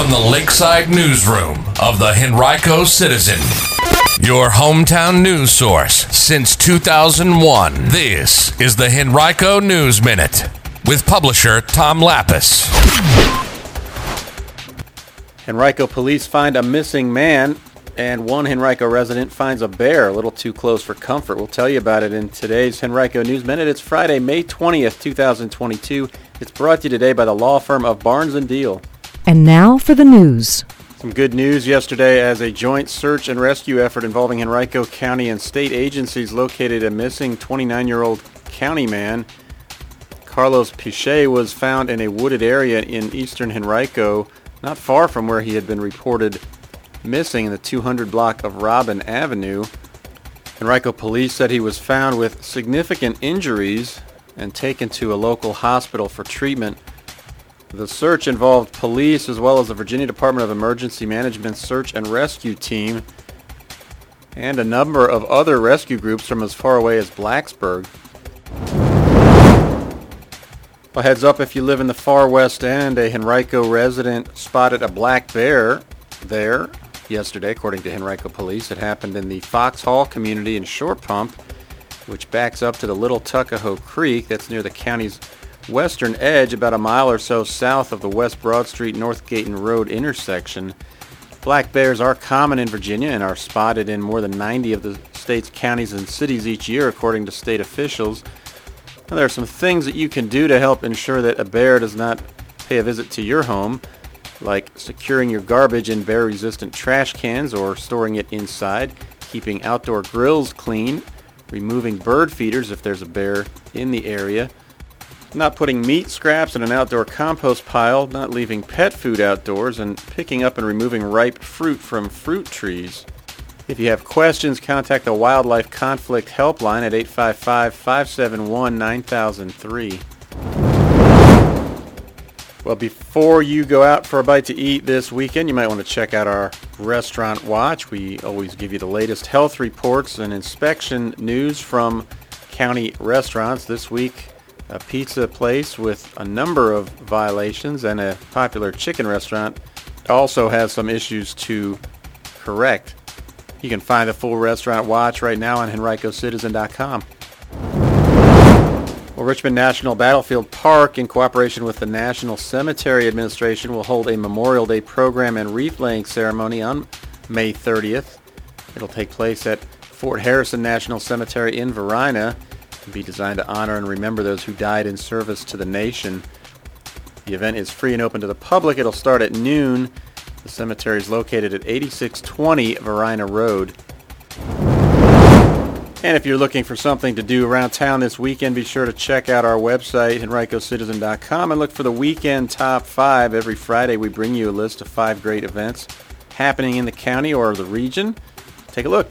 from the Lakeside Newsroom of the Henrico Citizen, your hometown news source since 2001. This is the Henrico News Minute with publisher Tom Lappas. Henrico police find a missing man, and one Henrico resident finds a bear a little too close for comfort. We'll tell you about it in today's Henrico News Minute. It's Friday, May 20th, 2022. It's brought to you today by the law firm of Barnes & Deal. And now for the news. Some good news yesterday as a joint search and rescue effort involving Henrico County and state agencies located a missing 29-year-old county man. Carlos Pichet was found in a wooded area in eastern Henrico, not far from where he had been reported missing in the 200 block of Robin Avenue. Henrico police said he was found with significant injuries and taken to a local hospital for treatment. The search involved police as well as the Virginia Department of Emergency Management search and rescue team and a number of other rescue groups from as far away as Blacksburg. Well, heads up if you live in the far west end, a Henrico resident spotted a black bear there yesterday, according to Henrico police. It happened in the Fox Hall community in Short Pump, which backs up to the Little Tuckahoe Creek. That's near the county's western edge, about a mile or so south of the West Broad Street North Gayton Road intersection. Black bears are common in Virginia and are spotted in more than 90 of the state's counties and cities each year, according to state officials. Now, there are some things that you can do to help ensure that a bear does not pay a visit to your home, like securing your garbage in bear-resistant trash cans or storing it inside, keeping outdoor grills clean, removing bird feeders if there's a bear in the area, not putting meat scraps in an outdoor compost pile, not leaving pet food outdoors, and picking up and removing ripe fruit from fruit trees. If you have questions, contact the Wildlife Conflict Helpline at 855-571-9003. Well, before you go out for a bite to eat this weekend, you might want to check out our Restaurant Watch. We always give you the latest health reports and inspection news from county restaurants. This week, a pizza place with a number of violations and a popular chicken restaurant also has some issues to correct. You can find the full restaurant watch right now on henricocitizen.com. Well, Richmond National Battlefield Park, in cooperation with the National Cemetery Administration, will hold a Memorial Day program and wreath laying ceremony on May 30th. It'll take place at Fort Harrison National Cemetery in Varina be designed to honor and remember those who died in service to the nation. The event is free and open to the public. It'll start at noon the cemetery is located at 8620 Varina Road. And if you're looking for something to do around town this weekend, be sure to check out our website, henricocitizen.com, and look for the weekend top five. Every Friday, we bring you a list of five great events happening in the county or the region. Take a look.